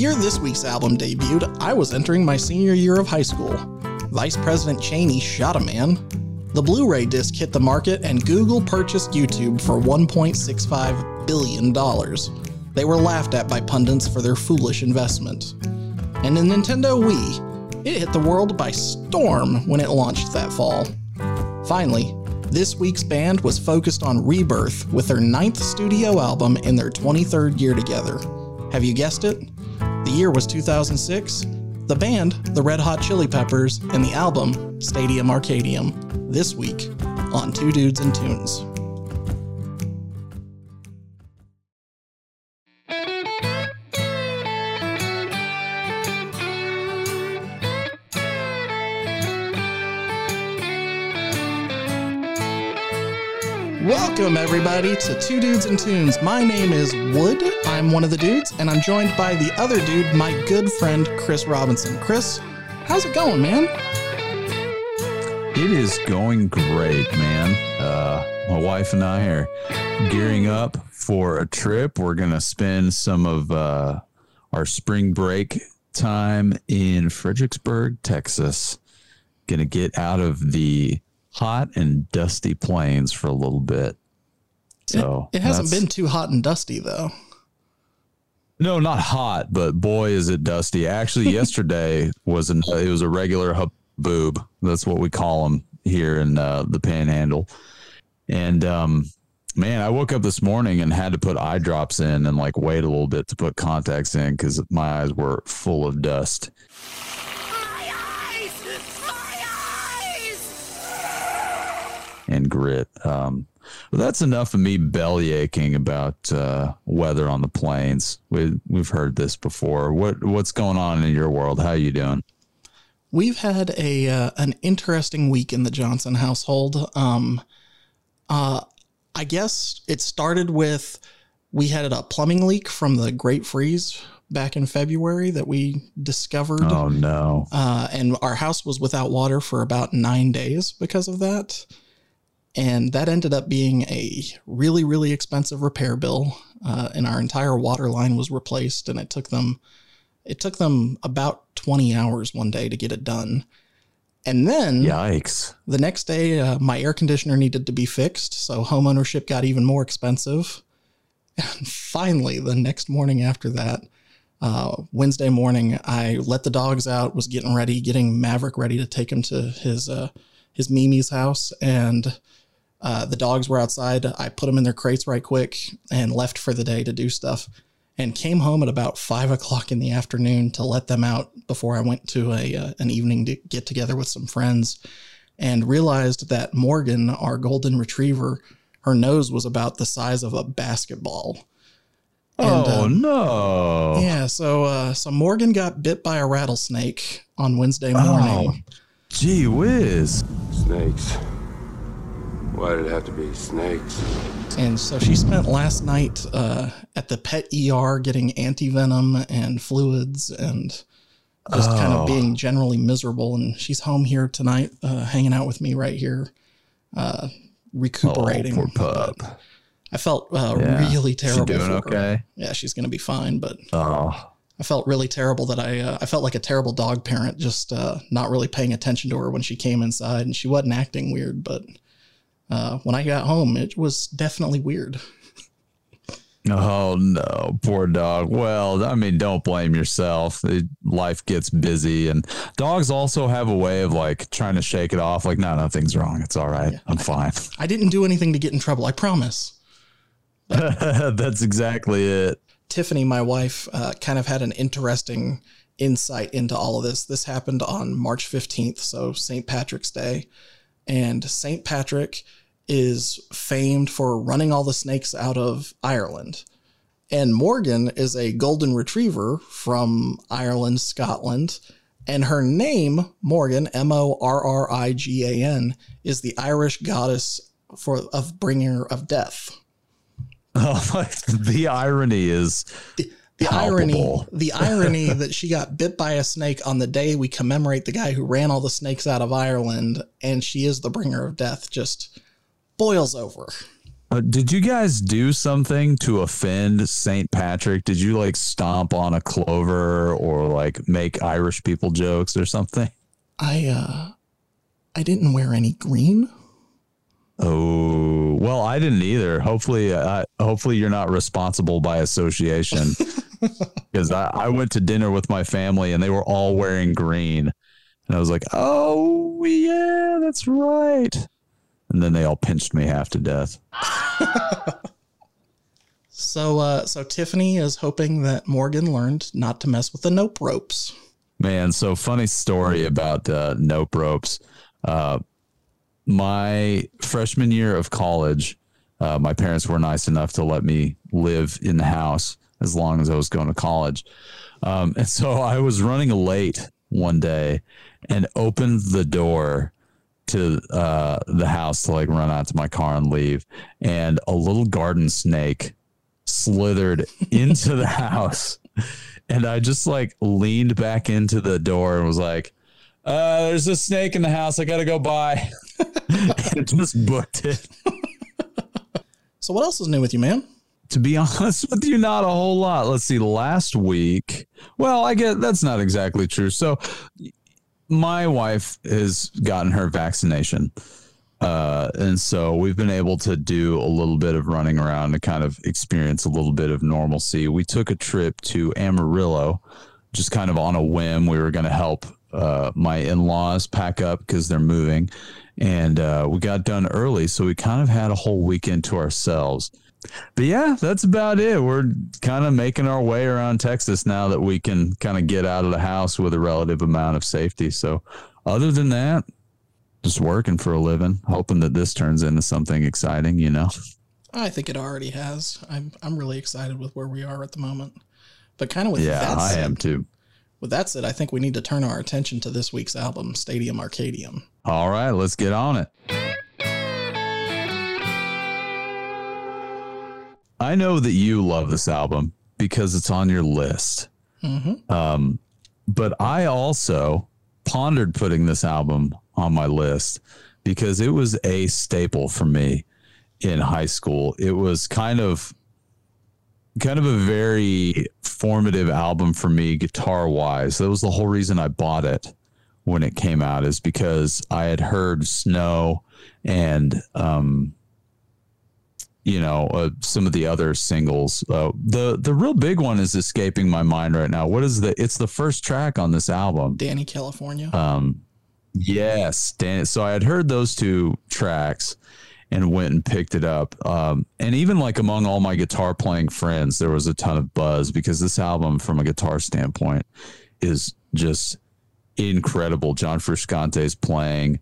year this week's album debuted, I was entering my senior year of high school. Vice President Cheney shot a man. The Blu ray disc hit the market, and Google purchased YouTube for $1.65 billion. They were laughed at by pundits for their foolish investment. And the Nintendo Wii, it hit the world by storm when it launched that fall. Finally, this week's band was focused on rebirth with their ninth studio album in their 23rd year together. Have you guessed it? The year was 2006. The band, the Red Hot Chili Peppers, and the album, Stadium Arcadium, this week on Two Dudes and Tunes. Welcome, everybody, to Two Dudes and Tunes. My name is Wood. I'm one of the dudes, and I'm joined by the other dude, my good friend, Chris Robinson. Chris, how's it going, man? It is going great, man. Uh, my wife and I are gearing up for a trip. We're going to spend some of uh, our spring break time in Fredericksburg, Texas. Going to get out of the hot and dusty plains for a little bit. So it, it hasn't been too hot and dusty though. No, not hot, but boy, is it dusty. Actually, yesterday was an it was a regular hub boob. That's what we call them here in uh, the Panhandle. And um, man, I woke up this morning and had to put eye drops in and like wait a little bit to put contacts in because my eyes were full of dust. and grit. Um, but that's enough of me belly aching about uh, weather on the plains. We we've heard this before. What what's going on in your world? How you doing? We've had a uh, an interesting week in the Johnson household. Um, uh, I guess it started with we had a plumbing leak from the Great Freeze back in February that we discovered. Oh no! Uh, and our house was without water for about nine days because of that. And that ended up being a really, really expensive repair bill. Uh, and our entire water line was replaced, and it took them it took them about 20 hours one day to get it done. And then, yikes! The next day, uh, my air conditioner needed to be fixed, so homeownership got even more expensive. And finally, the next morning after that, uh, Wednesday morning, I let the dogs out, was getting ready, getting Maverick ready to take him to his uh, his Mimi's house, and uh, the dogs were outside. I put them in their crates right quick and left for the day to do stuff. And came home at about five o'clock in the afternoon to let them out before I went to a uh, an evening to get together with some friends, and realized that Morgan, our golden retriever, her nose was about the size of a basketball. And, oh um, no! Yeah, so uh, so Morgan got bit by a rattlesnake on Wednesday morning. Oh, gee whiz! Snakes. Why did it have to be snakes? And so she spent last night uh, at the pet ER getting anti venom and fluids and just oh. kind of being generally miserable. And she's home here tonight, uh, hanging out with me right here, uh, recuperating. Oh, poor pup. I felt uh, yeah. really terrible. She doing okay? Her. Yeah, she's going to be fine. But oh. I felt really terrible that I uh, I felt like a terrible dog parent, just uh, not really paying attention to her when she came inside, and she wasn't acting weird, but uh, when I got home, it was definitely weird. Oh no, poor dog. Well, I mean, don't blame yourself. It, life gets busy, and dogs also have a way of like trying to shake it off. Like, no, nothing's wrong. It's all right. Yeah, I'm fine. I didn't do anything to get in trouble. I promise. That's exactly it. Tiffany, my wife, uh, kind of had an interesting insight into all of this. This happened on March 15th, so St. Patrick's Day, and St. Patrick is famed for running all the snakes out of Ireland. And Morgan is a golden retriever from Ireland, Scotland. And her name, Morgan, M O R R I G A N, is the Irish goddess for of bringer of death. Oh, the irony is the, the irony. The irony that she got bit by a snake on the day we commemorate the guy who ran all the snakes out of Ireland, and she is the bringer of death. Just boils over. Uh, did you guys do something to offend St. Patrick? Did you like stomp on a clover or like make Irish people jokes or something? I uh I didn't wear any green. Oh well, I didn't either. Hopefully, uh, hopefully you're not responsible by association. Because I, I went to dinner with my family and they were all wearing green, and I was like, "Oh yeah, that's right." And then they all pinched me half to death. So uh so Tiffany is hoping that Morgan learned not to mess with the nope ropes. Man, so funny story about uh, nope ropes. Uh, my freshman year of college, uh, my parents were nice enough to let me live in the house as long as I was going to college. Um, and so I was running late one day and opened the door to uh, the house to like run out to my car and leave. And a little garden snake slithered into the house. And I just like leaned back into the door and was like, uh, there's a snake in the house. I got to go by. and just booked it. So what else is new with you, man? to be honest with you, not a whole lot. Let's see. Last week, well, I get that's not exactly true. So, my wife has gotten her vaccination, uh, and so we've been able to do a little bit of running around to kind of experience a little bit of normalcy. We took a trip to Amarillo, just kind of on a whim. We were going to help uh, my in-laws pack up because they're moving, and uh, we got done early, so we kind of had a whole weekend to ourselves but yeah, that's about it. We're kind of making our way around Texas now that we can kind of get out of the house with a relative amount of safety. So, other than that, just working for a living, hoping that this turns into something exciting, you know? I think it already has. I'm I'm really excited with where we are at the moment. But kind of with Yeah, that I said, am too. with that said, I think we need to turn our attention to this week's album, Stadium Arcadium. All right, let's get on it. I know that you love this album because it's on your list. Mm-hmm. Um, but I also pondered putting this album on my list because it was a staple for me in high school. It was kind of kind of a very formative album for me guitar wise. That was the whole reason I bought it when it came out is because I had heard Snow and um you know uh, some of the other singles. Uh, the the real big one is escaping my mind right now. What is the it's the first track on this album. Dani California. um yes Dan, so i had heard those two tracks and went and picked it up. Um and even like among all my guitar playing friends there was a ton of buzz because this album from a guitar standpoint is just incredible. John Frusciante's playing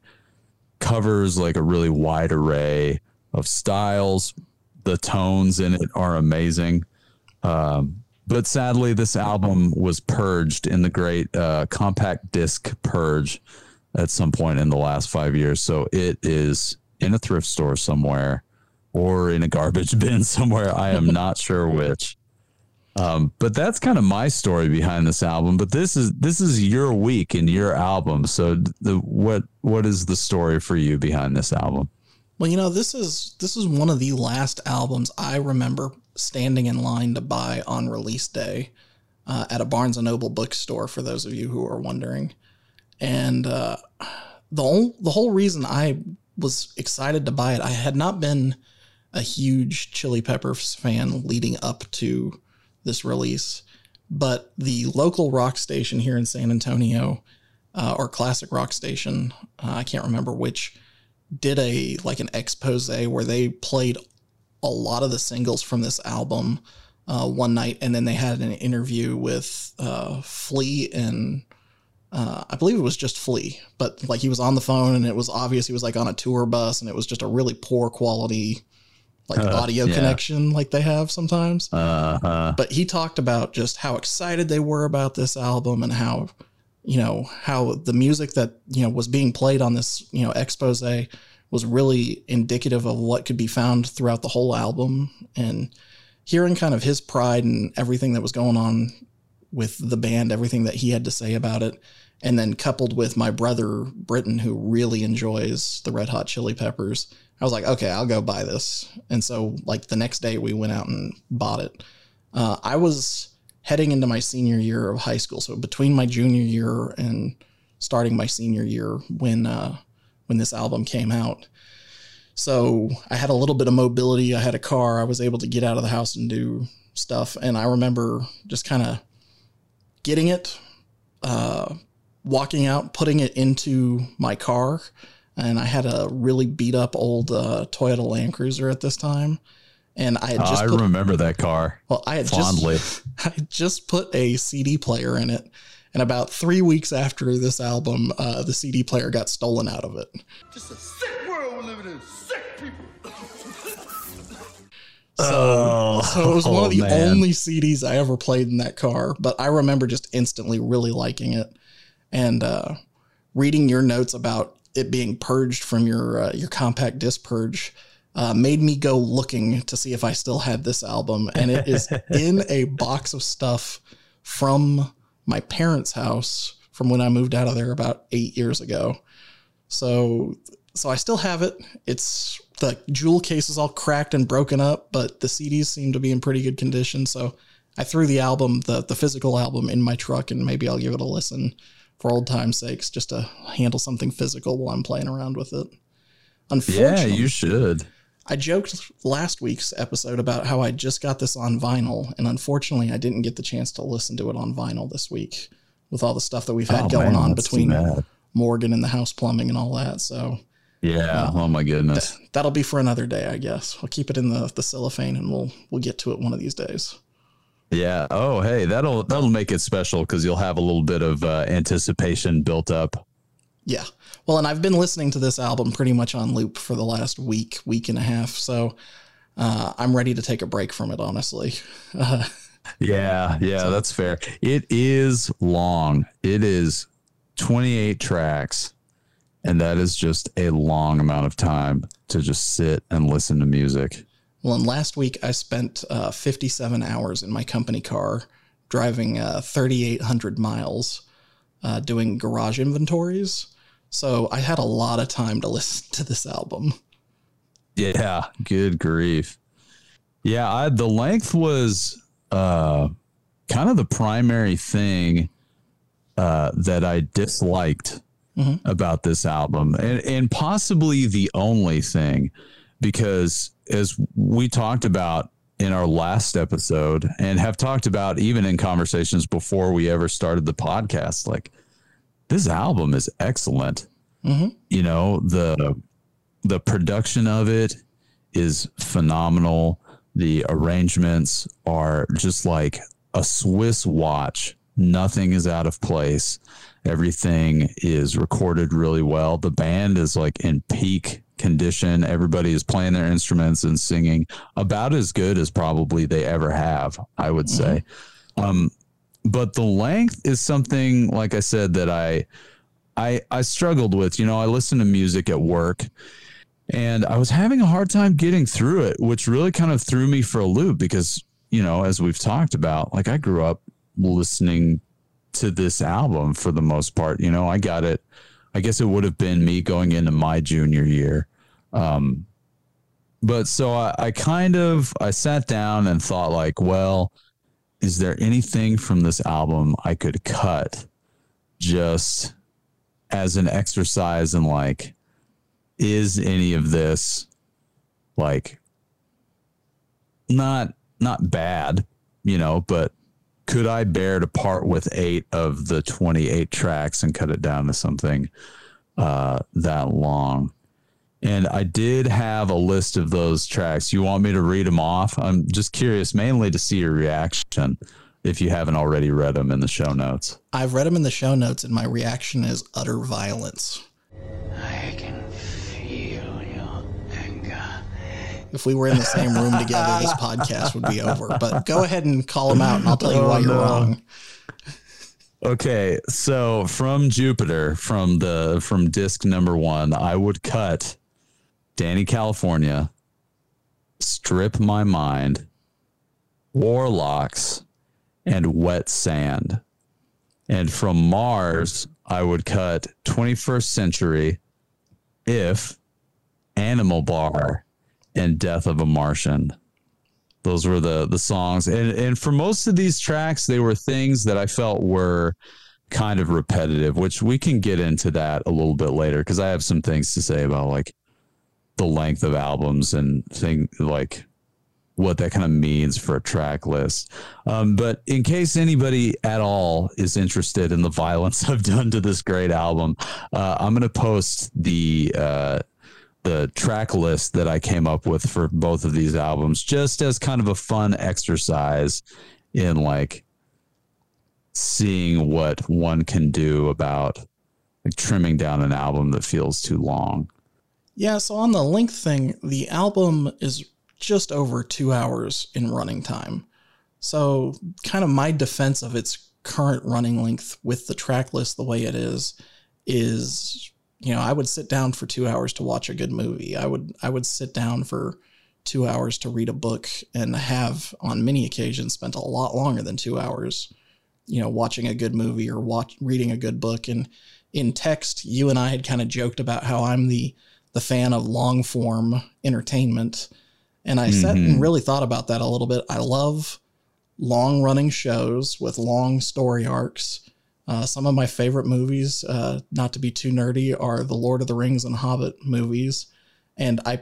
covers like a really wide array of styles the tones in it are amazing. Um, but sadly this album was purged in the great uh, compact disc purge at some point in the last five years. So it is in a thrift store somewhere or in a garbage bin somewhere. I am not sure which. Um, but that's kind of my story behind this album. But this is this is your week and your album. So the what what is the story for you behind this album Well, you know, this is this is one of the last albums I remember standing in line to buy on release day uh, at a Barnes and Noble bookstore. For those of you who are wondering, and uh, the whole the whole reason I was excited to buy it, I had not been a huge Chili Peppers fan leading up to this release, but the local rock station here in San Antonio, uh, or classic rock station, uh, I can't remember which did a like an expose where they played a lot of the singles from this album uh, one night, and then they had an interview with uh, Flea and uh, I believe it was just Flea, but like he was on the phone, and it was obvious he was like on a tour bus, and it was just a really poor quality like Uh, audio yeah. connection, like they have sometimes uh-huh but he talked about just how excited they were about this album and how you know how the music that you know was being played on this you know expose was really indicative of what could be found throughout the whole album and hearing kind of his pride and everything that was going on with the band everything that he had to say about it and then coupled with my brother Britton who really enjoys the Red Hot Chili Peppers I was like, okay, I'll go buy this. And so, like, the next day we went out and bought it. Uh, I was heading into my senior year of high school. So, between my junior year and starting my senior year when, uh, when this album came out. So, I had a little bit of mobility. I had a car. I was able to get out of the house and do stuff. And I remember just kind of getting it, uh, walking out, putting it into my car and I had a really beat up old uh, Toyota Land Cruiser at this time, and I had just I put, remember that car. well, I had fondly. just I just put a CD player in it, and about three weeks after this album, uh, the CD player got stolen out of it. Just a sick world we're living in. Sick people. So, Oh, so it was one of the man. only CDs I ever played in that car. But I remember just instantly really liking it, and uh, reading your notes about it being purged from your uh, your compact disc purge uh, made me go looking to see if I still had this album, and it is in a box of stuff from my parents' house from when I moved out of there about eight years ago. So so I still have it. It's the jewel case is all cracked and broken up, but the CDs seem to be in pretty good condition. So I threw the album, the the physical album, in my truck, and maybe I'll give it a listen for old time's sakes, just to handle something physical while I'm playing around with it. Yeah, you should. I joked last week's episode about how I just got this on vinyl, and unfortunately, I didn't get the chance to listen to it on vinyl this week with all the stuff that we've had Oh, going man, on between. Morgan and the house plumbing and all that. So Yeah. Oh my goodness. that'll be for another day, I guess. I'll keep it in the the cellophane, and we'll we'll get to it one of these days. Yeah. Oh, hey, that'll that'll make it special because you'll have a little bit of uh, anticipation built up. Yeah. Well, and I've been listening to this album pretty much on loop for the last week, week and a half. So uh, I'm ready to take a break from it, honestly. Uh, Yeah, yeah, that's fair. It is long. It is 28 tracks, and that is just a long amount of time to just sit and listen to music. well, and last week I spent uh, 57 hours in my company car driving uh, 3,800 miles uh, doing garage inventories. So I had a lot of time to listen to this album. Yeah, good grief. Yeah, I, the length was uh, kind of the primary thing uh, that I disliked Mhm. about this album, and, and possibly the only thing, because as we talked about in our last episode, and have talked about even in conversations before we ever started the podcast, like this album is excellent. Mhm. You know the the production of it is phenomenal. The arrangements are just like a Swiss watch. Nothing is out of place. Everything is recorded really well. The band is like in peak condition. Everybody is playing their instruments and singing about as good as probably they ever have, I would say. Um, but the length is something, like I said, that I I I struggled with. You know, I listen to music at work and I was having a hard time getting through it, which really kind of threw me for a loop because, you know, as we've talked about, like I grew up listening to this album for the most part. You know, I got it. I guess it would have been me going into my junior year. Um, but so I, I kind of I sat down and thought like, well, is there anything from this album I could cut just as an exercise in like is any of this like not not bad you know but could i bear to part with eight of the 28 tracks and cut it down to something uh that long and i did have a list of those tracks you want me to read them off i'm just curious mainly to see your reaction if you haven't already read them in the show notes I've read them in the show notes, and my reaction is utter violence. I can feel your anger. If we were in the same room together, this podcast would be over. But go ahead and call them out, and I'll tell you Oh, why you're no. wrong. Okay, so from Jupiter, from the from disc number one, I would cut Dani California, strip my mind, warlocks, and wet sand. And from Mars, I would cut 21st century, if, Animal Bar, and Death of a Martian. Those were the the songs, and and for most of these tracks, they were things that I felt were kind of repetitive, which we can get into that a little bit later because I have some things to say about like the length of albums and thing like what that kind of means for a track list. Um, but in case anybody at all is interested in the violence I've done to this great album, uh, I'm going to post the uh, the track list that I came up with for both of these albums, just as kind of a fun exercise in like seeing what one can do about like trimming down an album that feels too long. Yeah, so on the length thing, the album is just over two hours in running time. So, kind of my defense of its current running length with the track list the way it is is you know i would sit down for two hours to watch a good movie i would i would sit down for two hours to read a book and have on many occasions spent a lot longer than two hours you know watching a good movie or watch reading a good book and in text you and i had kind of joked about how i'm the the fan of long form entertainment and I sat and really thought about that a little bit. I love long running shows with long story arcs. Uh, some of my favorite movies, uh, not to be too nerdy, are the Lord of the Rings and Hobbit movies. And I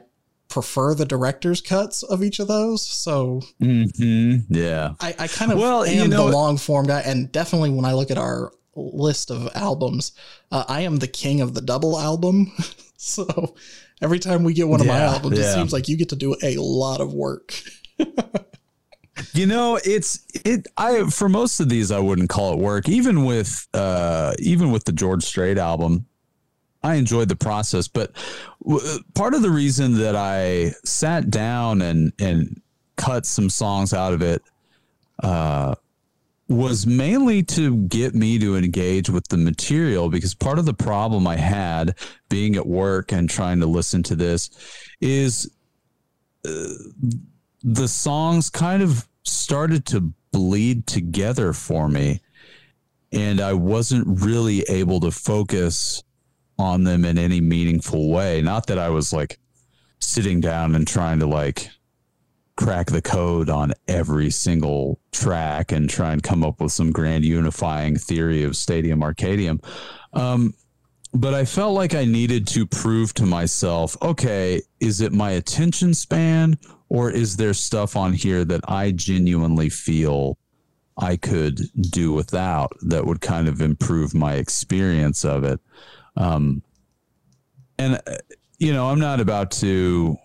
prefer the director's cuts of each of those. So Mm-hmm. Yeah. I, I kind of Well, am you know- the long form guy. And definitely when I look at our list of albums, uh, I am the king of the double album. so every time we get one of my Yeah, albums, it seems like you get to do a lot of work. You know, it's it. I for most of these, I wouldn't call it work. Even with uh, even with the George Strait album, I enjoyed the process. But w- part of the reason that I sat down and and cut some songs out of it uh, was mainly to get me to engage with the material. Because part of the problem I had being at work and trying to listen to this is uh, the songs kind of started to bleed together for me and I wasn't really able to focus on them in any meaningful way. Not that I was like sitting down and trying to like crack the code on every single track and try and come up with some grand unifying theory of Stadium Arcadium. Um, but I felt like I needed to prove to myself, okay, is it my attention span or is there stuff on here that I genuinely feel I could do without that would kind of improve my experience of it? Um, and, uh, you know, I'm not about to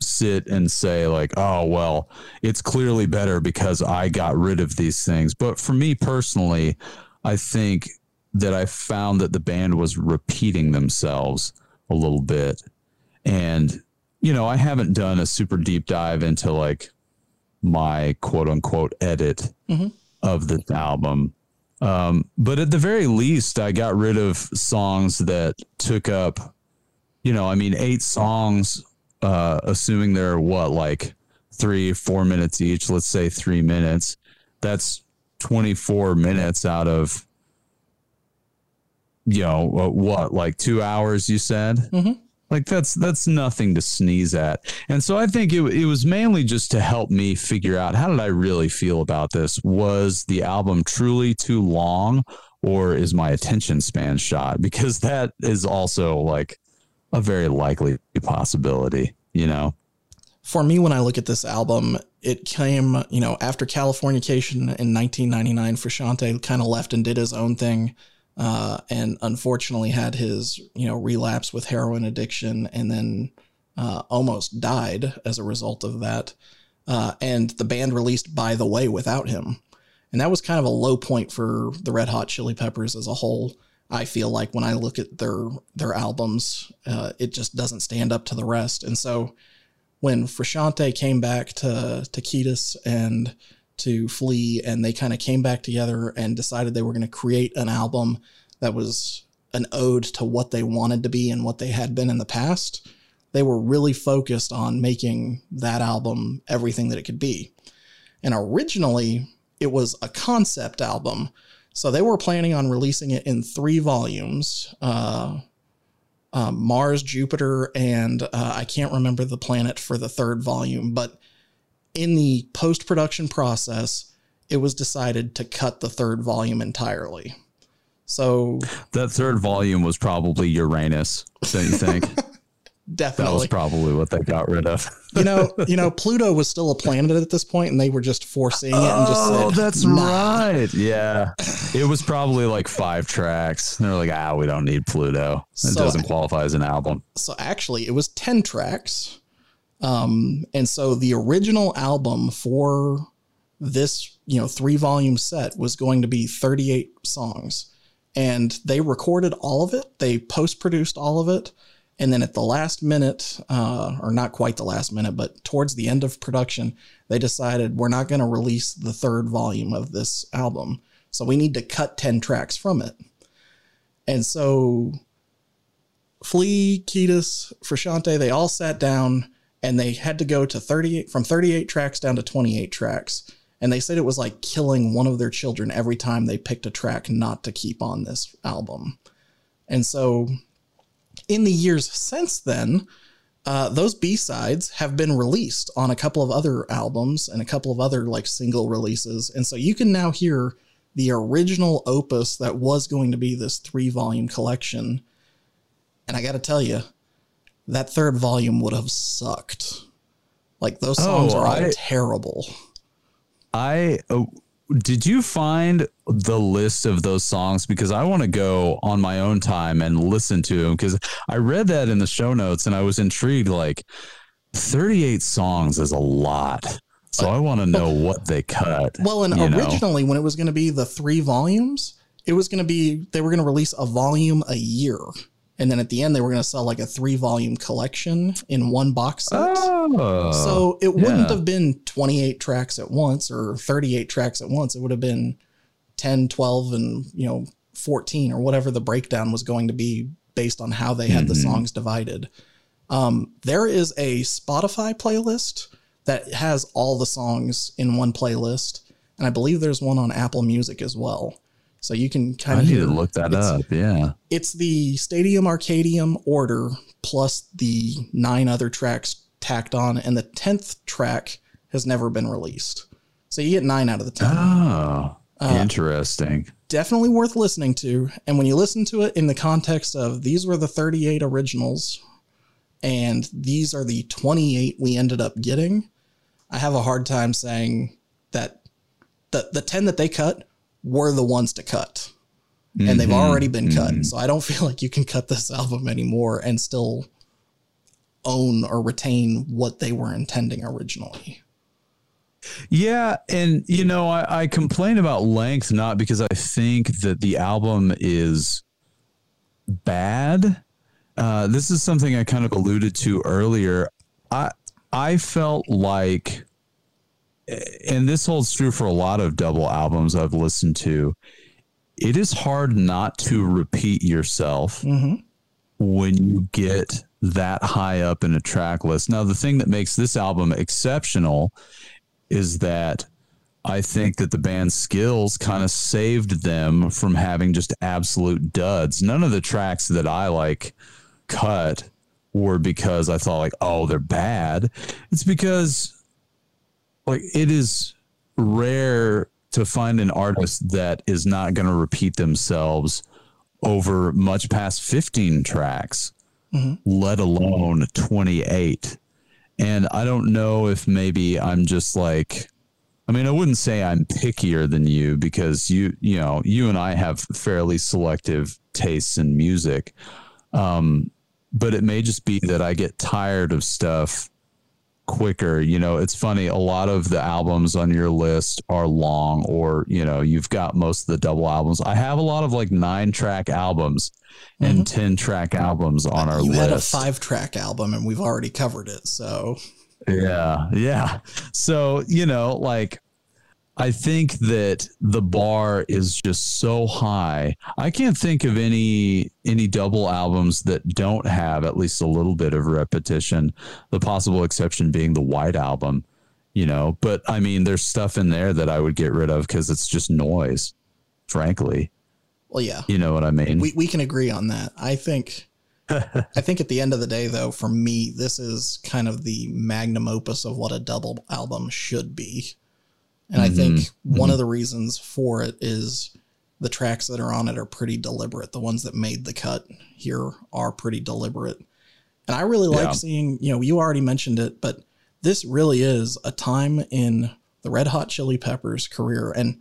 sit and say, like, oh, well, it's clearly better because I got rid of these things. But for me personally, I think that I found that the band was repeating themselves a little bit. And, you know, I haven't done a super deep dive into like my quote unquote edit of this album. Um, but at the very least, I got rid of songs that took up, you know, I mean, eight songs, uh, assuming they're what, like three, four minutes each, let's say three minutes. That's 24 minutes out of, you know, uh, what, like two hours, you said? Like that's that's nothing to sneeze at. And so I think it it was mainly just to help me figure out how did I really feel about this? Was the album truly too long or is my attention span shot? Because that is also like a very likely possibility, you know. For me, when I look at this album, it came, you know, after Californication in 1999. Frusciante kind of left and did his own thing. Uh, and unfortunately had his, you know, relapse with heroin addiction and then uh, almost died as a result of that. Uh, and the band released By the Way without him. And that was kind of a low point for the Red Hot Chili Peppers as a whole. I feel like when I look at their their albums, uh, it just doesn't stand up to the rest. And so when Frusciante came back to to Kiedis and to Flea, and they kind of came back together and decided they were going to create an album that was an ode to what they wanted to be and what they had been in the past. They were really focused on making that album everything that it could be. And originally, it was a concept album. So they were planning on releasing it in three volumes. Uh, um, Mars, Jupiter, and uh, I can't remember the planet for the third volume, but in the post production process, it was decided to cut the third volume entirely. So That third volume was probably Uranus, don't you think? that was probably what they got rid of. you know, you know, Pluto was still a planet at this point, and they were just foreseeing it and just said, Oh, said, that's "Nah." right. Yeah. It was probably like five tracks. And They're like, ah, we don't need Pluto. It So- doesn't qualify as an album. so actually it was 10 tracks um and so the original album for this you know three volume set was going to be 38 songs and they recorded all of it they post produced all of it and then at the last minute uh, or not quite the last minute but towards the end of production they decided we're not going to release the third volume of this album so we need to cut 10 tracks from it and so Flea, Kiedis, Frusciante, they all sat down and they had to go to 38 from 38 tracks down to 28 tracks. And they said it was like killing one of their children every time they picked a track not to keep on this album. And so in the years since then, uh, those B-sides have been released on a couple of other albums and a couple of other like single releases. And so you can now hear the original opus that was going to be this three volume collection. And I got to tell you, that third volume would have sucked. Like those songs Oh, are all I- terrible. I oh, did you find the list of those songs because I want to go on my own time and listen to them because I read that in the show notes and I was intrigued like 38 songs is a lot. So I want to know what they cut. Well, and you know? originally, when it was going to be the three volumes, it was going to be they were going to release a volume a year, and then at the end they were going to sell like a three volume collection in one box set. Oh, so it wouldn't yeah. have been 28 tracks at once or 38 tracks at once. It would have been 10, 12, and you know 14 or whatever the breakdown was going to be based on how they had the Mm-hmm. songs divided. Um, there is a Spotify playlist that has all the songs in one playlist, and I believe there's one on Apple Music as well. So you can kind I of need to look that up. Yeah. It's the Stadium Arcadium order plus the nine other tracks tacked on, and the tenth track has never been released. So you get nine out of the ten Oh, Uh, interesting. definitely worth listening to. And when you listen to it in the context of these were the 38 originals and these are the 28 we ended up getting, I have a hard time saying that the, the 10 that they cut were the ones to cut. And they've already been cut. So I don't feel like you can cut this album anymore and still own or retain what they were intending originally. Yeah, and you know, I, I complain about length not because I think that the album is bad. Uh, this is something I kind of alluded to earlier. I I felt like, and this holds true for a lot of double albums I've listened to. It is hard not to repeat yourself mm-hmm. when you get that high up in a track list. Now, the thing that makes this album exceptional is that I think that the band's skills kind of saved them from having just absolute duds. None of the tracks that I like cut were because I thought like, oh, they're bad. It's because like it is rare to find an artist that is not going to repeat themselves over much past 15 tracks, let alone 28. And I don't know if maybe I'm just like, I mean, I wouldn't say I'm pickier than you because you, you know, you and I have fairly selective tastes in music. Um, but it may just be that I get tired of stuff quicker. You know, it's funny. A lot of the albums on your list are long, or, you know, you've got most of the double albums. I have a lot of like nine track albums and mm-hmm. 10 track albums on our you list. had a five track album and we've already covered it. So Yeah, yeah. So, you know, like I think that the bar is just so high. I can't think of any any double albums that don't have at least a little bit of repetition. The possible exception being the White album, you know, but I mean there's stuff in there that I would get rid of cuz it's just noise, frankly. Well, yeah, You know what I mean? we, we can agree on that. I think I think at the end of the day, though, for me, this is kind of the magnum opus of what a double album should be. And I think mm-hmm. one of mm-hmm. the reasons for it is the tracks that are on it are pretty deliberate. The ones that made the cut here are pretty deliberate. And I really like Yeah. seeing, you know, you already mentioned it, but this really is a time in the Red Hot Chili Peppers career. And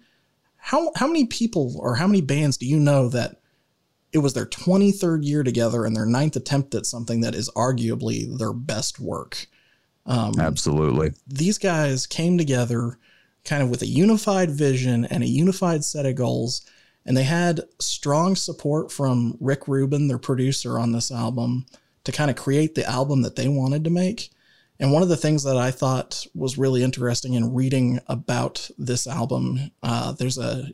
how how many people or how many bands do you know that it was their 23rd year together and their ninth attempt at something that is arguably their best work? Um, Absolutely. these guys came together kind of with a unified vision and a unified set of goals. And they had strong support from Rick Rubin, their producer on this album, to kind of create the album that they wanted to make. And one of the things that I thought was really interesting in reading about this album, uh, there's a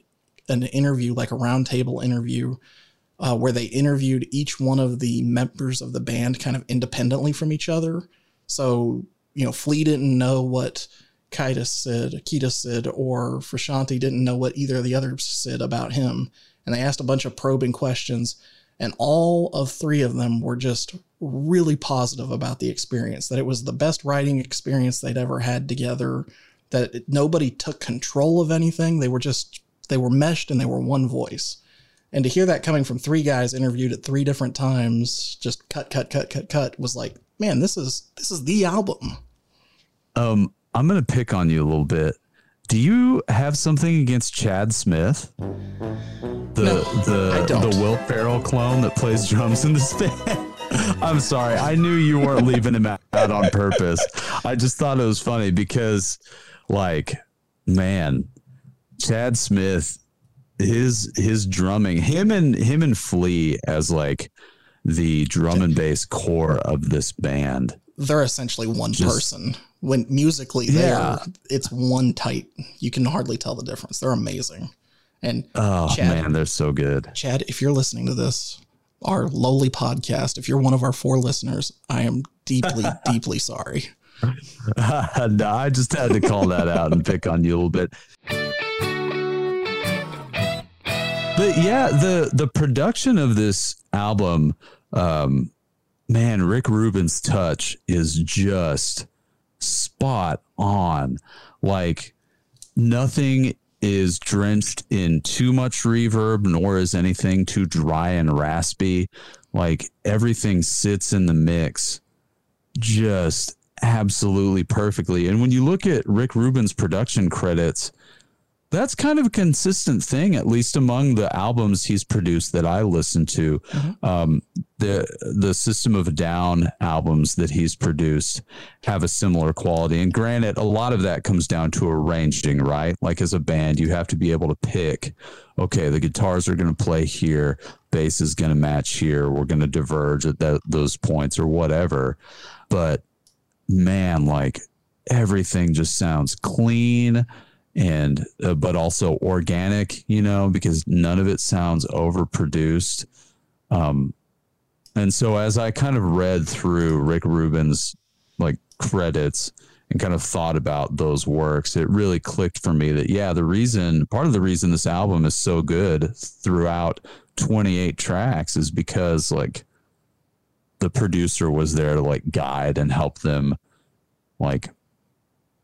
an interview, like a roundtable interview, uh, where they interviewed each one of the members of the band kind of independently from each other. So, you know, Flea didn't know what Kiedis said, Akita said, or Frusciante didn't know what either of the others said about him. And they asked a bunch of probing questions, and all of three of them were just really positive about the experience, that it was the best writing experience they'd ever had together, that nobody took control of anything. They were just, they were meshed and they were one voice. And to hear that coming from three guys interviewed at three different times, just cut, cut, cut, cut, cut, was like, man, this is this is the album. Um, I'm gonna pick on you a little bit. Do you have something against Chad Smith? The No, the the Will Ferrell clone that plays drums in this band. I'm sorry. I knew you weren't leaving him out on purpose. I just thought it was funny because like man, Chad Smith his his drumming, him and him and Flea as like the drum and bass core of this band. They're essentially one Just- person. When musically, Yeah. it's one tight. You can hardly tell the difference. They're amazing. And Oh Chad- man, they're so good. Chad, if you're listening to this, our lowly podcast, if you're one of our four listeners, I am deeply, deeply sorry. no, I just had to call that out and pick on you a little bit. But yeah, the the production of this album, um, man, Rick Rubin's touch is just spot on. Like nothing is drenched in too much reverb, nor is anything too dry and raspy. Like everything sits in the mix just absolutely perfectly. And when you look at Rick Rubin's production credits, that's kind of a consistent thing, at least among the albums he's produced that I listen to. Um, the the System of Down albums that he's produced have a similar quality. And granted, a lot of that comes down to arranging, right? Like as a band, you have to be able to pick, okay, the guitars are going to play here, bass is going to match here, we're going to diverge at that, those points or whatever. But man, like everything just sounds clean and uh, but also organic, you know, because none of it sounds overproduced. Um, and so as I kind of read through Rick Rubin's like credits and kind of thought about those works, it really clicked for me that yeah, the reason part of the reason this album is so good throughout 28 tracks is because like the producer was there to like guide and help them like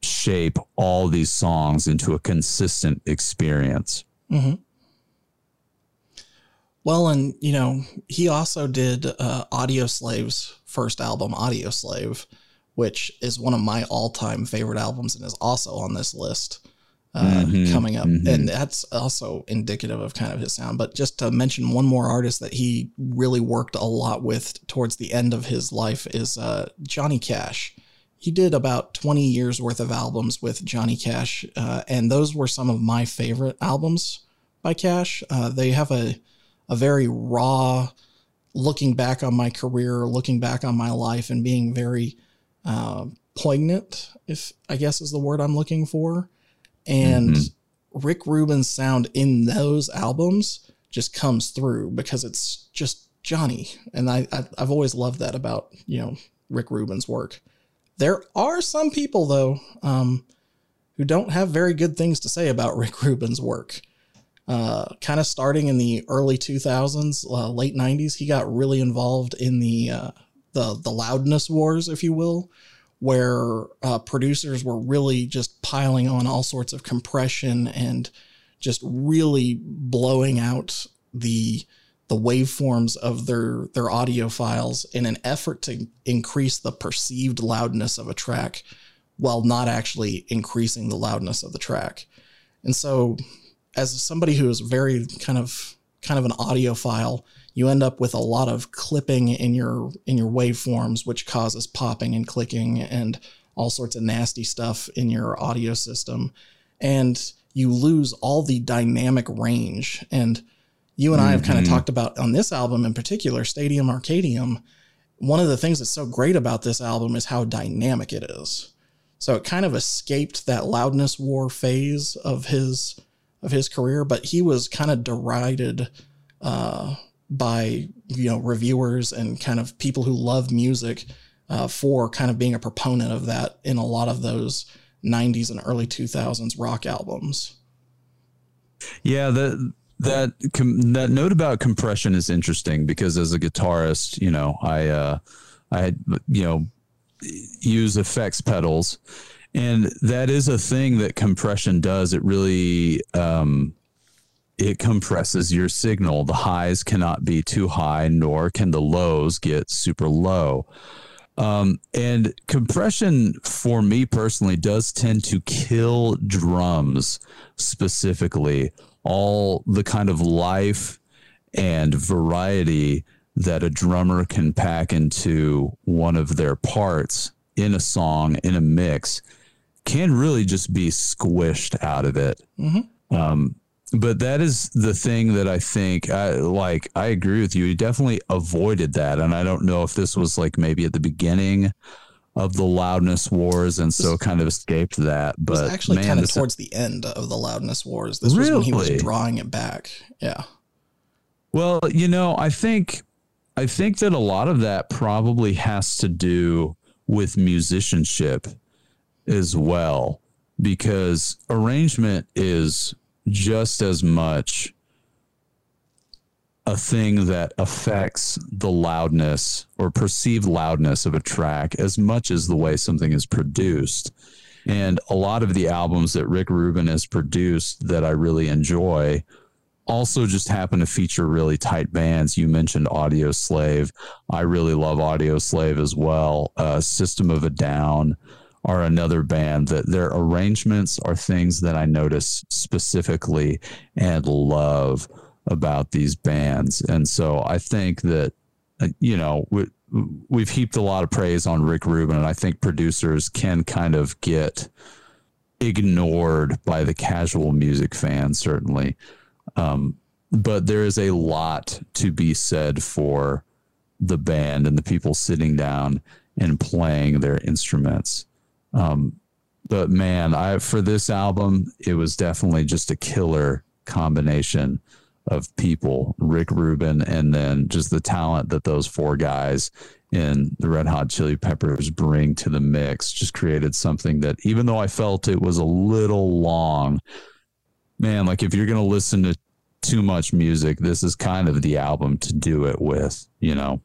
shape all these songs into a consistent experience. Well, and you know, he also did uh, Audioslave's first album, Audioslave, which is one of my all-time favorite albums and is also on this list uh, coming up. And that's also indicative of kind of his sound. But just to mention one more artist that he really worked a lot with towards the end of his life is uh, Johnny Cash. He did about 20 years worth of albums with Johnny Cash, uh, and those were some of my favorite albums by Cash. Uh, they have a a very raw looking back on my career, looking back on my life, and being very uh, poignant, if I guess is the word I'm looking for. And Rick Rubin's sound in those albums just comes through because it's just Johnny, and I, I I've always loved that about you know Rick Rubin's work. There are some people though um, who don't have very good things to say about Rick Rubin's work. uh, kind of starting in the early 2000s, uh, late 90s, he got really involved in the uh, the the loudness wars, if you will, where uh, producers were really just piling on all sorts of compression and just really blowing out the the waveforms of their their audio files in an effort to increase the perceived loudness of a track while not actually increasing the loudness of the track. And so as somebody who is very kind of kind of an audiophile, you end up with a lot of clipping in your in your waveforms, which causes popping and clicking and all sorts of nasty stuff in your audio system. And you lose all the dynamic range. And you and I have kind of talked about on this album in particular, Stadium Arcadium. One of the things that's so great about this album is how dynamic it is. So it kind of escaped that loudness war phase of his of his career, but he was kind of derided uh, by you know reviewers and kind of people who love music uh, for kind of being a proponent of that in a lot of those 90s and early 2000s rock albums. Yeah, that that com- that note about compression is interesting because as a guitarist, you know, I uh, I you know use effects pedals, and that is a thing that compression does. It really um, it compresses your signal. The highs cannot be too high, nor can the lows get super low. Um, and compression for me personally does tend to kill drums specifically all the kind of life and variety that a drummer can pack into one of their parts in a song in a mix can really just be squished out of it Mm-hmm. um, but that is the thing that I think I like. I agree with you. He definitely avoided that, and I don't know if this was like maybe at the beginning of the loudness wars, and so kind of escaped that. But actually man, kind of towards the end of the loudness wars. This was when he was drawing it back. Yeah. Well, you know, I think I think that a lot of that probably has to do with musicianship as well because arrangement is just as much a thing that affects the loudness or perceived loudness of a track as much as the way something is produced. And a lot of the albums that Rick Rubin has produced that I really enjoy also just happen to feature really tight bands. You mentioned Audioslave. I really love Audioslave as well. Uh, System of a Down are another band that their arrangements are things that I notice specifically and love about these bands. And so I think that, uh, you know, we, we've heaped a lot of praise on Rick Rubin, and I think producers can kind of get ignored by the casual music fan, certainly. Um, but there is a lot to be said for the band and the people sitting down and playing their instruments. Um, but man, I for this album, it was definitely just a killer combination of people, Rick Rubin, and then just the talent that those four guys in the Red Hot Chili Peppers bring to the mix. Just created something that, even though I felt it was a little long, man, like if you're going to listen to too much music, this is kind of the album to do it with, you know?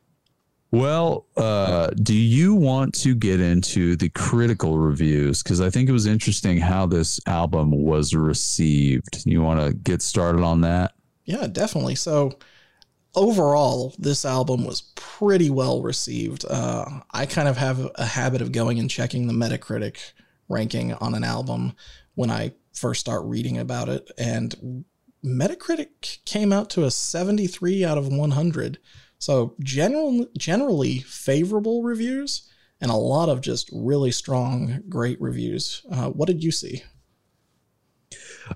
Well, uh, do you want to get into the critical reviews? Because I think it was interesting how this album was received. You want to get started on that? Yeah, definitely. So overall, this album was pretty well received. Uh, I kind of have a habit of going and checking the Metacritic ranking on an album when I first start reading about it, and Metacritic came out to a 73 out of 100. So general, generally favorable reviews and a lot of just really strong, great reviews. Uh, what did you see?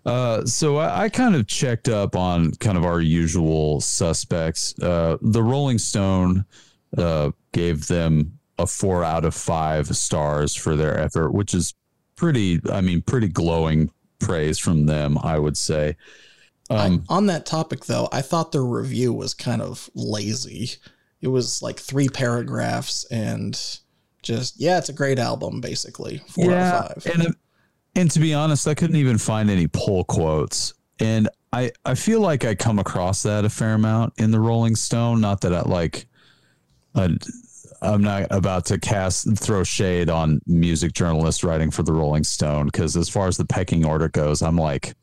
Uh, so I, I kind of checked up on kind of our usual suspects. Uh, the Rolling Stone uh, gave them a four out of five stars for their effort, which is pretty, I mean, pretty glowing praise from them, I would say. Um, I, on that topic, though, I thought their review was kind of lazy. It was like three paragraphs and just, yeah, it's a great album, basically. Four out of five. And, and to be honest, I couldn't even find any pull quotes And I, I feel like I come across that a fair amount in the Rolling Stone. Not that I like, I, I'm not about to cast throw shade on music journalists writing for the Rolling Stone because as far as the pecking order goes, I'm like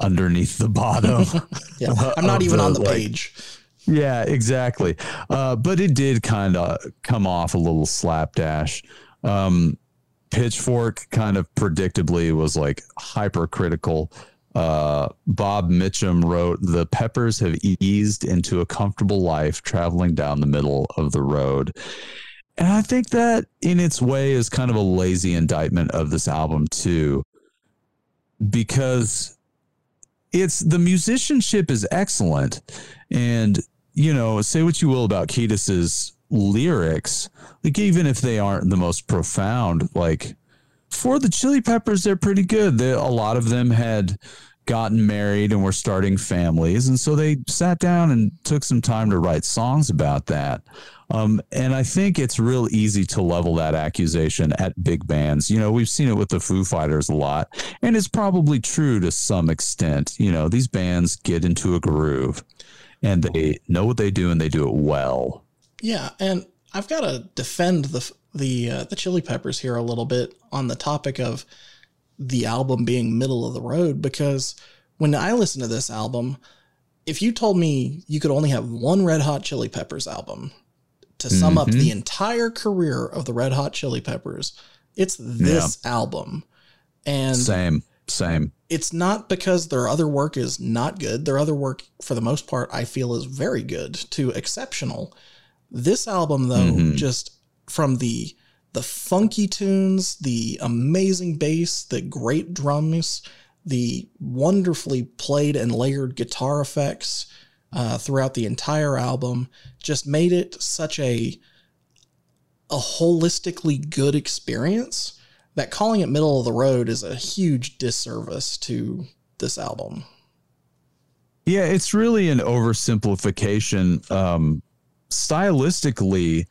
underneath the bottom. Yeah, I'm not even the, on the like, page. yeah, exactly. Uh, but it did kind of come off a little slapdash. Um, Pitchfork kind of predictably was like hypercritical. Uh, Rob Mitchum wrote, The Peppers have eased into a comfortable life traveling down the middle of the road. And I think that in its way is kind of a lazy indictment of this album, too, because it's the musicianship is excellent. And, you know, say what you will about Kiedis's lyrics, like even if they aren't the most profound, like for the Chili Peppers, they're pretty good. They, a lot of them had gotten married and were starting families, and so they sat down and took some time to write songs about that. Um, and I think it's real easy to level that accusation at big bands. You know, we've seen it with the Foo Fighters a lot, and it's probably true to some extent. You know, these bands get into a groove and they know what they do and they do it well. Yeah, and I've got to defend the the uh, the Chili Peppers here a little bit on the topic of the album being middle of the road because when I listen to this album, if you told me you could only have one Red Hot Chili Peppers album to sum up the entire career of the Red Hot Chili Peppers, it's this album. And Same, same. it's not because their other work is not good. Their other work, for the most part, I feel is very good to exceptional. This album, though, just from the the funky tunes, the amazing bass, the great drums, the wonderfully played and layered guitar effects uh, throughout the entire album, just made it such a a holistically good experience that calling it middle of the road is a huge disservice to this album. Yeah, it's really an oversimplification. Um, stylistically,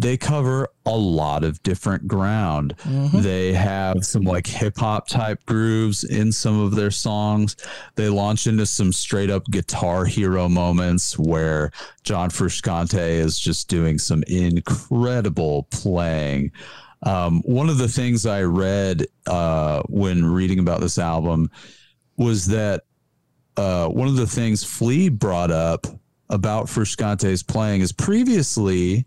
they cover a lot of different ground. They have some like hip hop type grooves in some of their songs. They launch into some straight up guitar hero moments where John Frusciante is just doing some incredible playing. Um, one of the things I read uh, when reading about this album was that uh, one of the things Flea brought up about Frusciante's playing is previously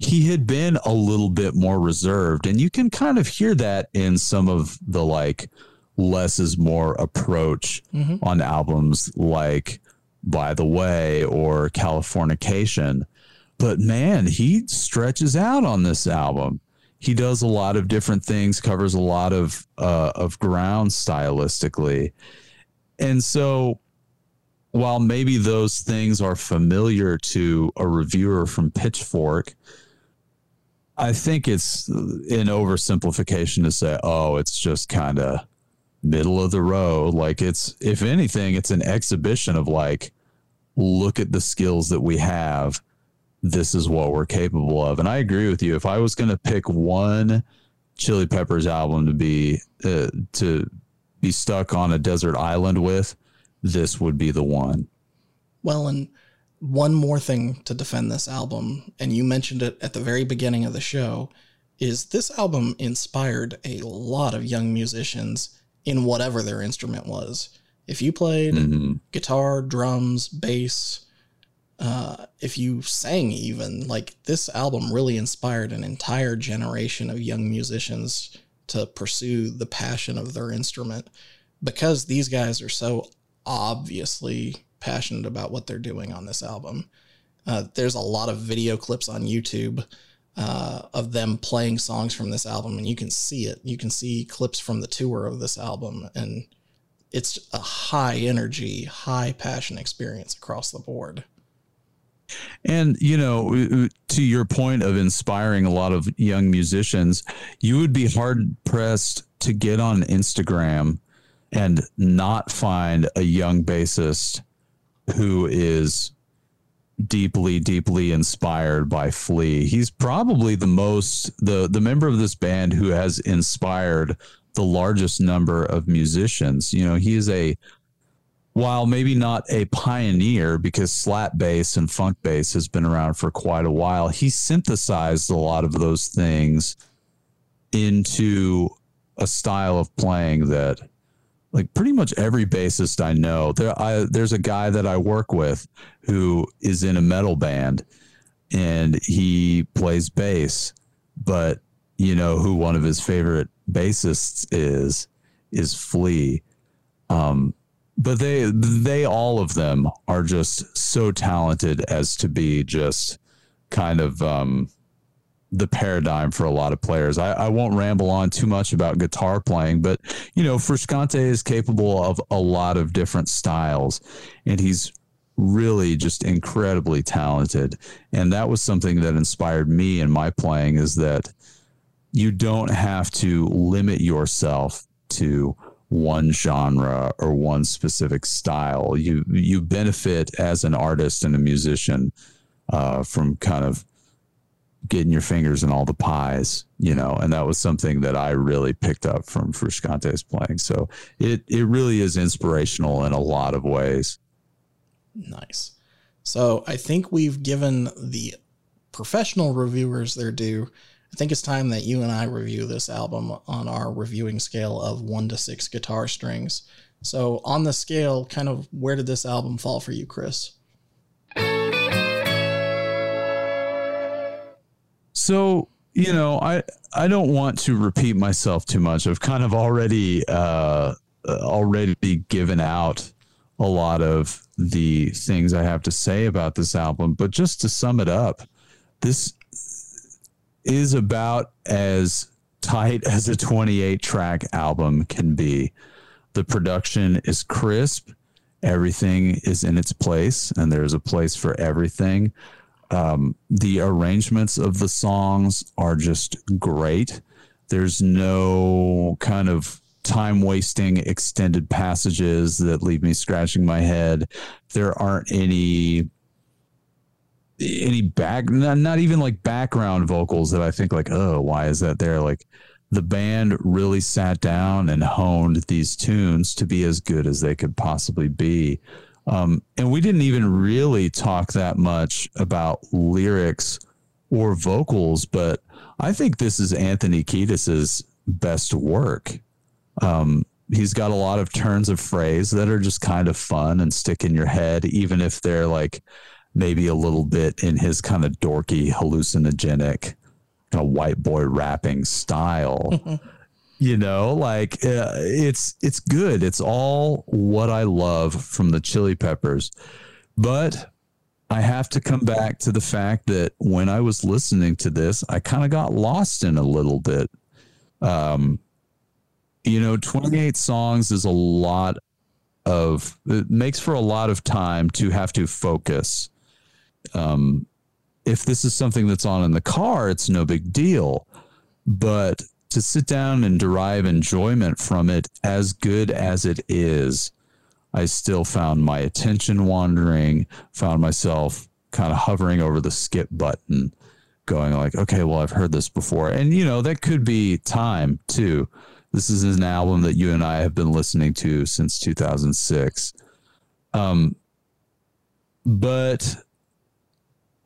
he had been a little bit more reserved, and you can kind of hear that in some of the like less is more approach on albums like By the Way or Californication. But man, he stretches out on this album. He does a lot of different things, covers a lot of uh, of ground stylistically, and so while maybe those things are familiar to a reviewer from Pitchfork, I think it's an oversimplification to say, oh, it's just kind of middle of the road. Like it's, if anything, it's an exhibition of like, look at the skills that we have. This is what we're capable of. And I agree with you. If I was going to pick one Chili Peppers album to be, uh, to be stuck on a desert island with, this would be the one. Well, and one more thing to defend this album, and you mentioned it at the very beginning of the show, is this album inspired a lot of young musicians in whatever their instrument was. If you played guitar, drums, bass, uh, if you sang even, like this album really inspired an entire generation of young musicians to pursue the passion of their instrument because these guys are so obviously passionate about what they're doing on this album. Uh, there's a lot of video clips on YouTube uh, of them playing songs from this album, and you can see it. You can see clips from the tour of this album, and it's a high energy, high passion experience across the board. And, you know, to your point of inspiring a lot of young musicians, you would be hard pressed to get on Instagram and not find a young bassist who is deeply deeply inspired by Flea. He's probably the most the the member of this band who has inspired the largest number of musicians. You know, he is a while maybe not a pioneer because slap bass and funk bass has been around for quite a while, he synthesized a lot of those things into a style of playing that like pretty much every bassist I know. There I there's a guy that I work with who is in a metal band and he plays bass, but you know who one of his favorite bassists is is Flea. Um but they they all of them are just so talented as to be just kind of um the paradigm for a lot of players. I, I, won't ramble on too much about guitar playing, but you know, Frusciante is capable of a lot of different styles, and he's really just incredibly talented. And that was something that inspired me in my playing is that you don't have to limit yourself to one genre or one specific style. You you benefit as an artist and a musician uh, from kind of getting your fingers in all the pies, you know, and that was something that I really picked up from Frusciante's playing. So it it really is inspirational in a lot of ways. Nice. So I think we've given the professional reviewers their due. I think it's time that you and I review this album on our reviewing scale of one to six guitar strings. So on the scale, kind of where did this album fall for you, Chris? So, you know, I I don't want to repeat myself too much. I've kind of already uh, already given out a lot of the things I have to say about this album, but just to sum it up, this is about as tight as a 28 track album can be. The production is crisp, everything is in its place, and there's a place for everything. Um, the arrangements of the songs are just great. There's no kind of time wasting extended passages that leave me scratching my head. There aren't any any back not, not even like background vocals that I think like, oh, why is that there? Like the band really sat down and honed these tunes to be as good as they could possibly be. Um, and we didn't even really talk that much about lyrics or vocals, but I think this is Anthony Kiedis's best work. Um, he's got a lot of turns of phrase that are just kind of fun and stick in your head, even if they're like maybe a little bit in his kind of dorky, hallucinogenic, kind of white boy rapping style. you know like uh, it's it's good. It's all what i love from the chili peppers. But i have to come back to the fact that when i was listening to this i kind of got lost in a little bit. Um you know 28 songs is a lot of it makes for a lot of time to have to focus. Um if this is something that's on in the car it's no big deal. But to sit down and derive enjoyment from it as good as it is, I still found my attention wandering, found myself kind of hovering over the skip button, going like, okay, well, I've heard this before. And, you know, that could be time too. This is an album that you and I have been listening to since 2006. Um, but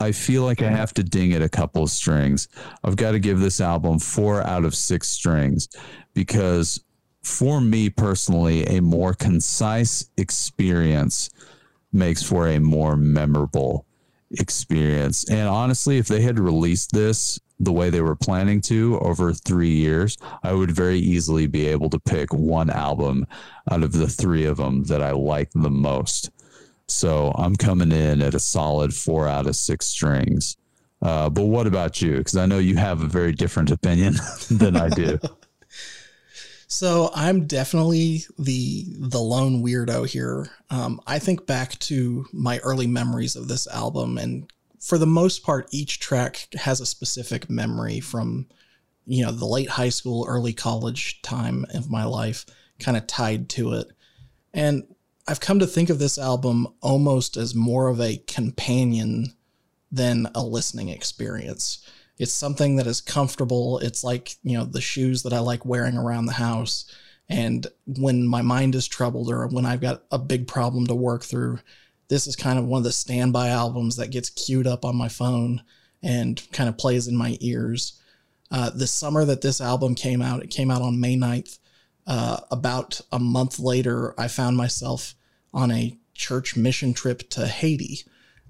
I feel like I mm-hmm. have to ding it a couple of strings. I've got to give this album four out of six strings because, for me personally, a more concise experience makes for a more memorable experience. And honestly, if they had released this the way they were planning to over three years, I would very easily be able to pick one album out of the three of them that I like the most. So I'm coming in at a solid four out of six strings. Uh, but what about you? Because I know you have a very different opinion than I do. so I'm definitely the the lone weirdo here. Um, I think back to my early memories of this album, and for the most part, each track has a specific memory from you know the late high school, early college time of my life, kind of tied to it. And I've come to think of this album almost as more of a companion than a listening experience. It's something that is comfortable. It's like, you know, the shoes that I like wearing around the house. And when my mind is troubled or when I've got a big problem to work through, this is kind of one of the standby albums that gets queued up on my phone and kind of plays in my ears. Uh, the summer that this album came out, it came out on May 9th. Uh, about a month later, I found myself on a church mission trip to Haiti.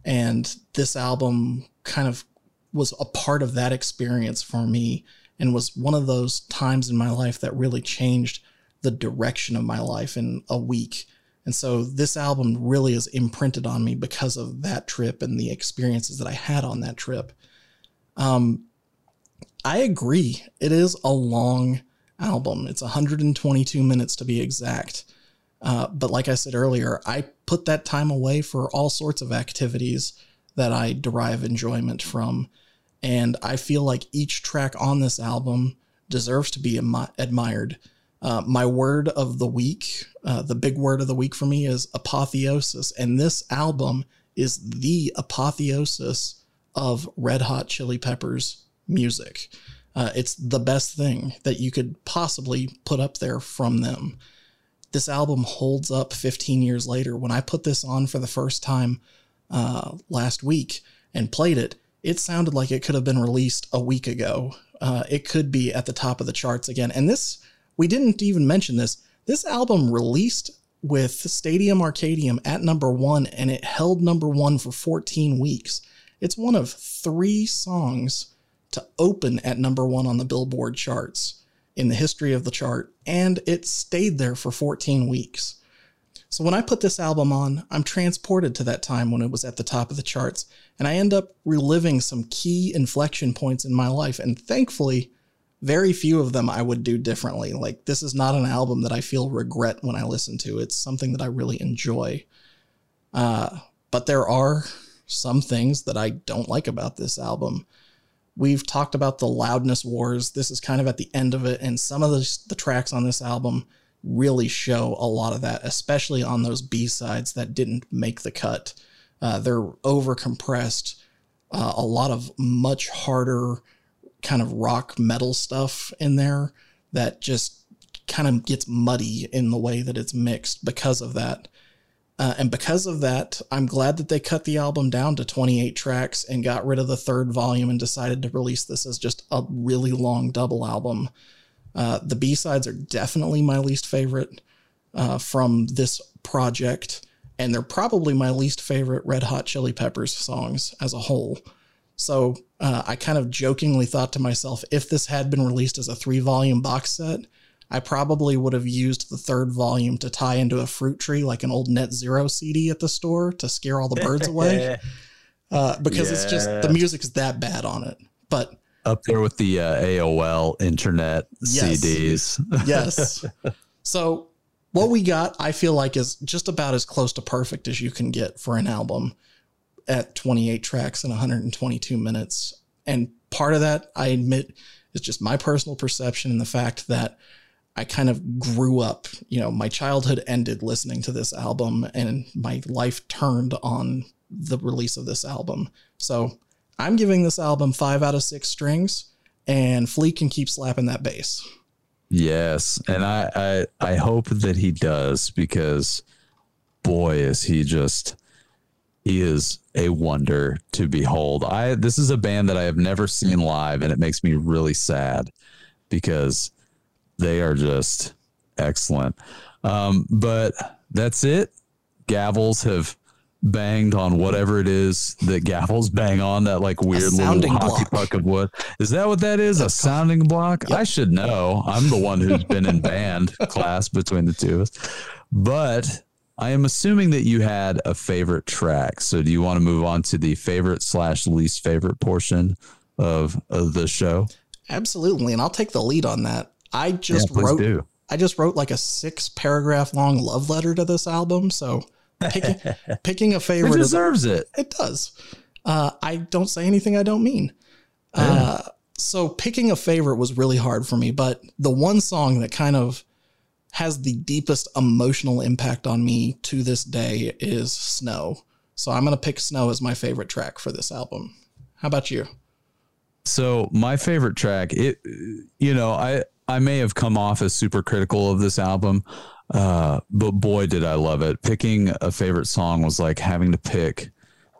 And this album kind of was a part of that experience for me and was one of those times in my life that really changed the direction of my life in a week. And so this album really is imprinted on me because of that trip and the experiences that I had on that trip. Um, I agree. It is a long album. It's 122 minutes to be exact. Uh, but like I said earlier, I put that time away for all sorts of activities that I derive enjoyment from. And I feel like each track on this album deserves to be am- admired. Uh, my word of the week, uh, the big word of the week for me is apotheosis. And this album is the apotheosis of Red Hot Chili Peppers music. Uh, it's the best thing that you could possibly put up there from them. This album holds up 15 years later. When I put this on for the first time uh, last week and played it, it sounded like it could have been released a week ago. Uh, it could be at the top of the charts again. And this, we didn't even mention this. This album released with Stadium Arcadium at number one, and it held number one for 14 weeks. It's one of three songs to open at number one on the Billboard charts in the history of the chart, and it stayed there for 14 weeks. So when I put this album on, I'm transported to that time when it was at the top of the charts, and I end up reliving some key inflection points in my life. And thankfully, very few of them I would do differently. Like, this is not an album that I feel regret when I listen to, it's something that I really enjoy. Uh, but there are some things that I don't like about this album. We've talked about the loudness wars. This is kind of at the end of it, and some of the, the tracks on this album really show a lot of that, especially on those B sides that didn't make the cut. Uh, they're over compressed. Uh, a lot of much harder kind of rock metal stuff in there that just kind of gets muddy in the way that it's mixed because of that. Uh, and because of that, I'm glad that they cut the album down to 28 tracks and got rid of the third volume and decided to release this as just a really long double album. Uh, the B sides are definitely my least favorite uh, from this project, and they're probably my least favorite Red Hot Chili Peppers songs as a whole. So uh, I kind of jokingly thought to myself, if this had been released as a three volume box set, I probably would have used the third volume to tie into a fruit tree like an old Net Zero CD at the store to scare all the birds away. Uh, because yeah. it's just the music is that bad on it. But up there with the uh, AOL internet yes. CDs. yes. So what we got, I feel like, is just about as close to perfect as you can get for an album at 28 tracks and 122 minutes. And part of that, I admit, is just my personal perception and the fact that I kind of grew up, you know, my childhood ended listening to this album and my life turned on the release of this album. So I'm giving this album five out of six strings, and Flea can keep slapping that bass. Yes, and I, I I hope that he does because, boy, is he just he is a wonder to behold. I this is a band that I have never seen live, and it makes me really sad because they are just excellent. Um, but that's it. Gavels have banged on whatever it is that gavels bang on that like weird little hockey puck of wood. Is that what that is? A sounding block? Yep. I should know. I'm the one who's been in band class between the two of us. But I am assuming that you had a favorite track. So do you want to move on to the favorite slash least favorite portion of, of the show? Absolutely. And I'll take the lead on that. I just yeah, wrote do. I just wrote like a six paragraph long love letter to this album. So picking, picking a favorite it deserves it. It does. Uh, I don't say anything I don't mean. Uh, so picking a favorite was really hard for me, but the one song that kind of has the deepest emotional impact on me to this day is Snow. So I'm going to pick Snow as my favorite track for this album. How about you? So my favorite track, it, you know, I I may have come off as super critical of this album, uh, but boy, did I love it. Picking a favorite song was like having to pick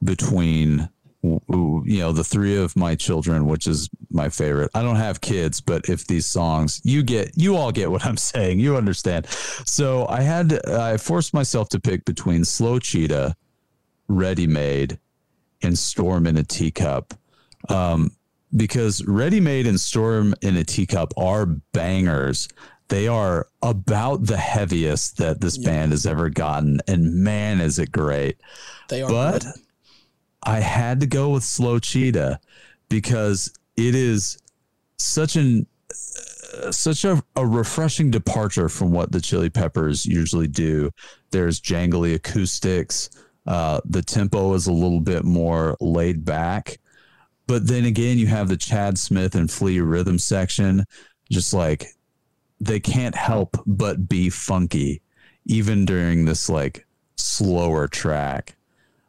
between you know the three of my children which is my favorite. I don't have kids but if these songs you get you all get what i'm saying. You understand. So i had i forced myself to pick between slow cheetah ready made and storm in a teacup. Um, because ready made and storm in a teacup are bangers they are about the heaviest that this yeah. band has ever gotten and man is it great they are but good I had to go with Slow Cheetah because it is such an uh, such a, a refreshing departure from what the Chili Peppers usually do. There's jangly acoustics. Uh, the tempo is a little bit more laid back. But then again, you have the Chad Smith and Flea rhythm section, just like they can't help but be funky, even during this like slower track.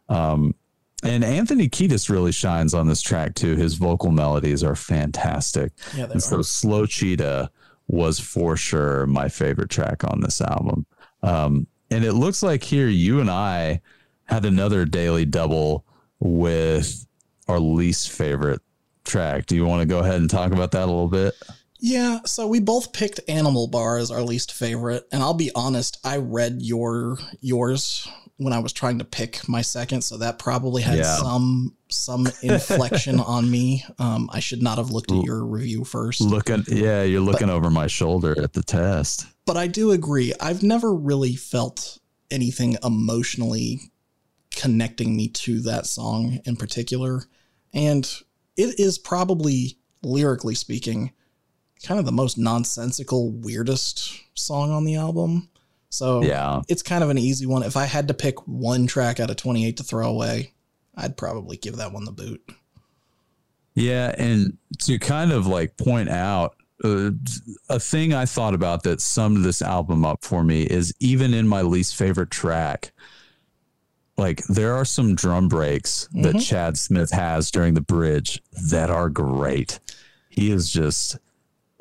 Um, and Anthony Kiedis really shines on this track too. His vocal melodies are fantastic. Yeah, and so Slow Cheetah was for sure my favorite track on this album. Um, and it looks like here you and I had another daily double with our least favorite track. Do you want to go ahead and talk about that a little bit? Yeah, so we both picked Animal Bar as our least favorite, and I'll be honest, I read your yours when I was trying to pick my second, so that probably had yeah. some some inflection on me. Um, I should not have looked at your review first. Looking, yeah, you're looking but, over my shoulder at the test. But I do agree. I've never really felt anything emotionally connecting me to that song in particular, and it is probably lyrically speaking kind of the most nonsensical, weirdest song on the album. So yeah, it's kind of an easy one. If I had to pick one track out of 28 to throw away, I'd probably give that one the boot. Yeah, and to kind of like point out uh, a thing I thought about that summed this album up for me is even in my least favorite track, like there are some drum breaks mm-hmm. that Chad Smith has during the bridge that are great. He is just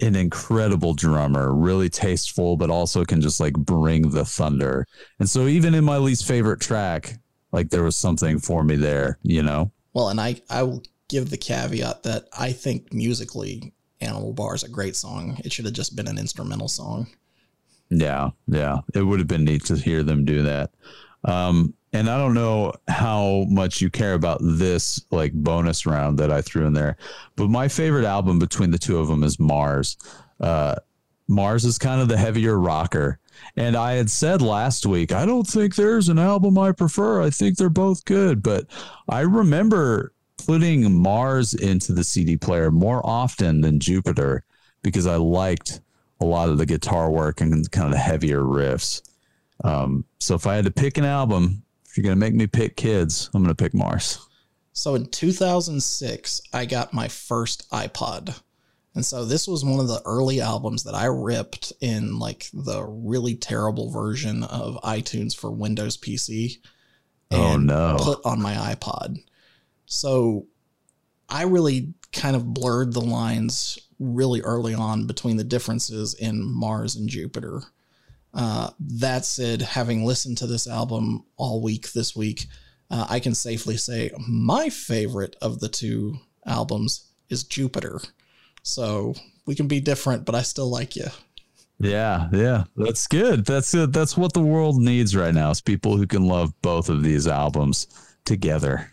an incredible drummer, really tasteful, but also can just like bring the thunder. And so even in my least favorite track, like there was something for me there, you know? Well, and I, I will give the caveat that I think musically Animal Bar is a great song. It should have just been an instrumental song. Yeah, yeah. It would have been neat to hear them do that. Um, and I don't know how much you care about this like bonus round that I threw in there, but my favorite album between the two of them is Mars. Uh, Mars is kind of the heavier rocker. And I had said last week, I don't think there's an album I prefer. I think they're both good. But I remember putting Mars into the CD player more often than Jupiter because I liked a lot of the guitar work and kind of the heavier riffs. Um, so if I had to pick an album, if you're going to make me pick kids, I'm going to pick Mars. So in 2006, I got my first iPod. And so this was one of the early albums that I ripped in like the really terrible version of iTunes for Windows PC. oh no. Put on my iPod. So I really kind of blurred the lines really early on between the differences in Mars and Jupiter. Uh, that said, having listened to this album all week this week, uh, I can safely say my favorite of the two albums is Jupiter. So we can be different, but I still like you. Yeah, yeah, that's good. That's it. That's what the world needs right now is people who can love both of these albums together.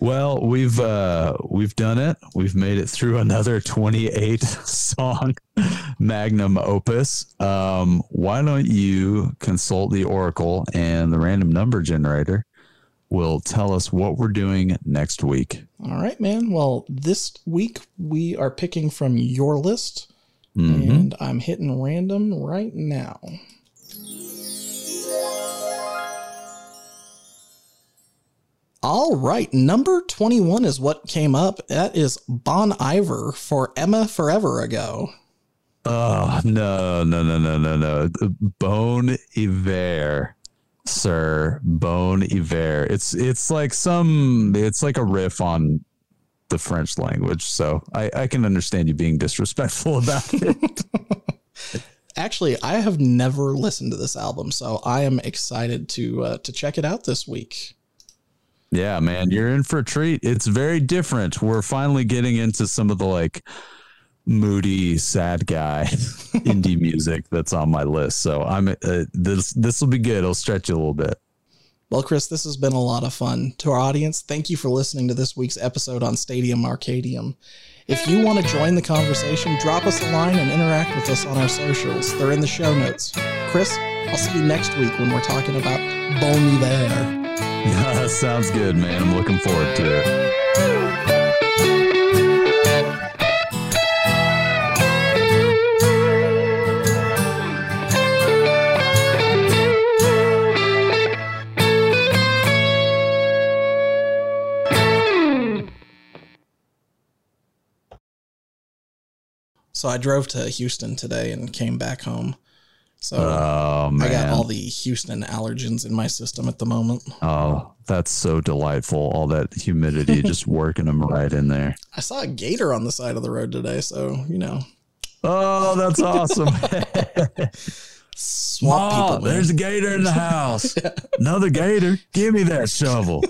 Well, we've uh, we've done it. We've made it through another 28 song magnum opus. Um, why don't you consult the Oracle and the random number generator will tell us what we're doing next week. All right, man. Well, this week we are picking from your list, mm-hmm. and I'm hitting random right now. All right, number 21 is what came up. That is Bon Iver for Emma Forever Ago. Oh, no, no, no, no, no, no. Bon Iver, sir. Bon Iver. It's it's like some it's like a riff on the French language. So I, I can understand you being disrespectful about it. Actually, I have never listened to this album, so I am excited to uh, to check it out this week. Yeah, man, you're in for a treat. It's very different. We're finally getting into some of the like moody, sad guy indie music that's on my list. So I'm uh, this this will be good. It'll stretch you a little bit. Well, Chris, this has been a lot of fun. To our audience, thank you for listening to this week's episode on Stadium Arcadium. If you want to join the conversation, drop us a line and interact with us on our socials. They're in the show notes. Chris, I'll see you next week when we're talking about Bon Iver. Sounds good, man. I'm looking forward to it. So I drove to Houston today and came back home. So Oh man. I got all the Houston allergens in my system at the moment. Oh, that's so delightful. All that humidity just working them right in there. I saw a gator on the side of the road today, so you know, Oh, that's awesome. swamp oh, people. man. there's a gator in the house. Another gator. Give me that shovel.